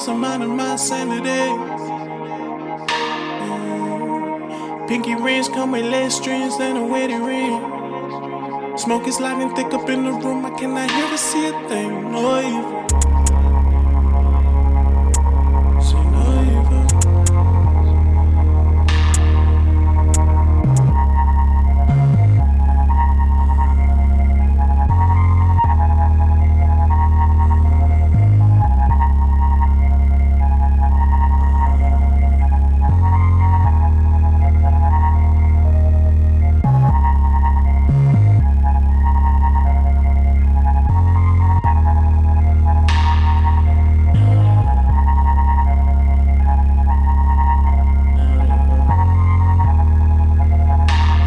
peace of mind and my sanity. Pinky rings come with less strings than a wedding ring. Smoke is lighting thick up in the room. I cannot hear or see a thing. No evil.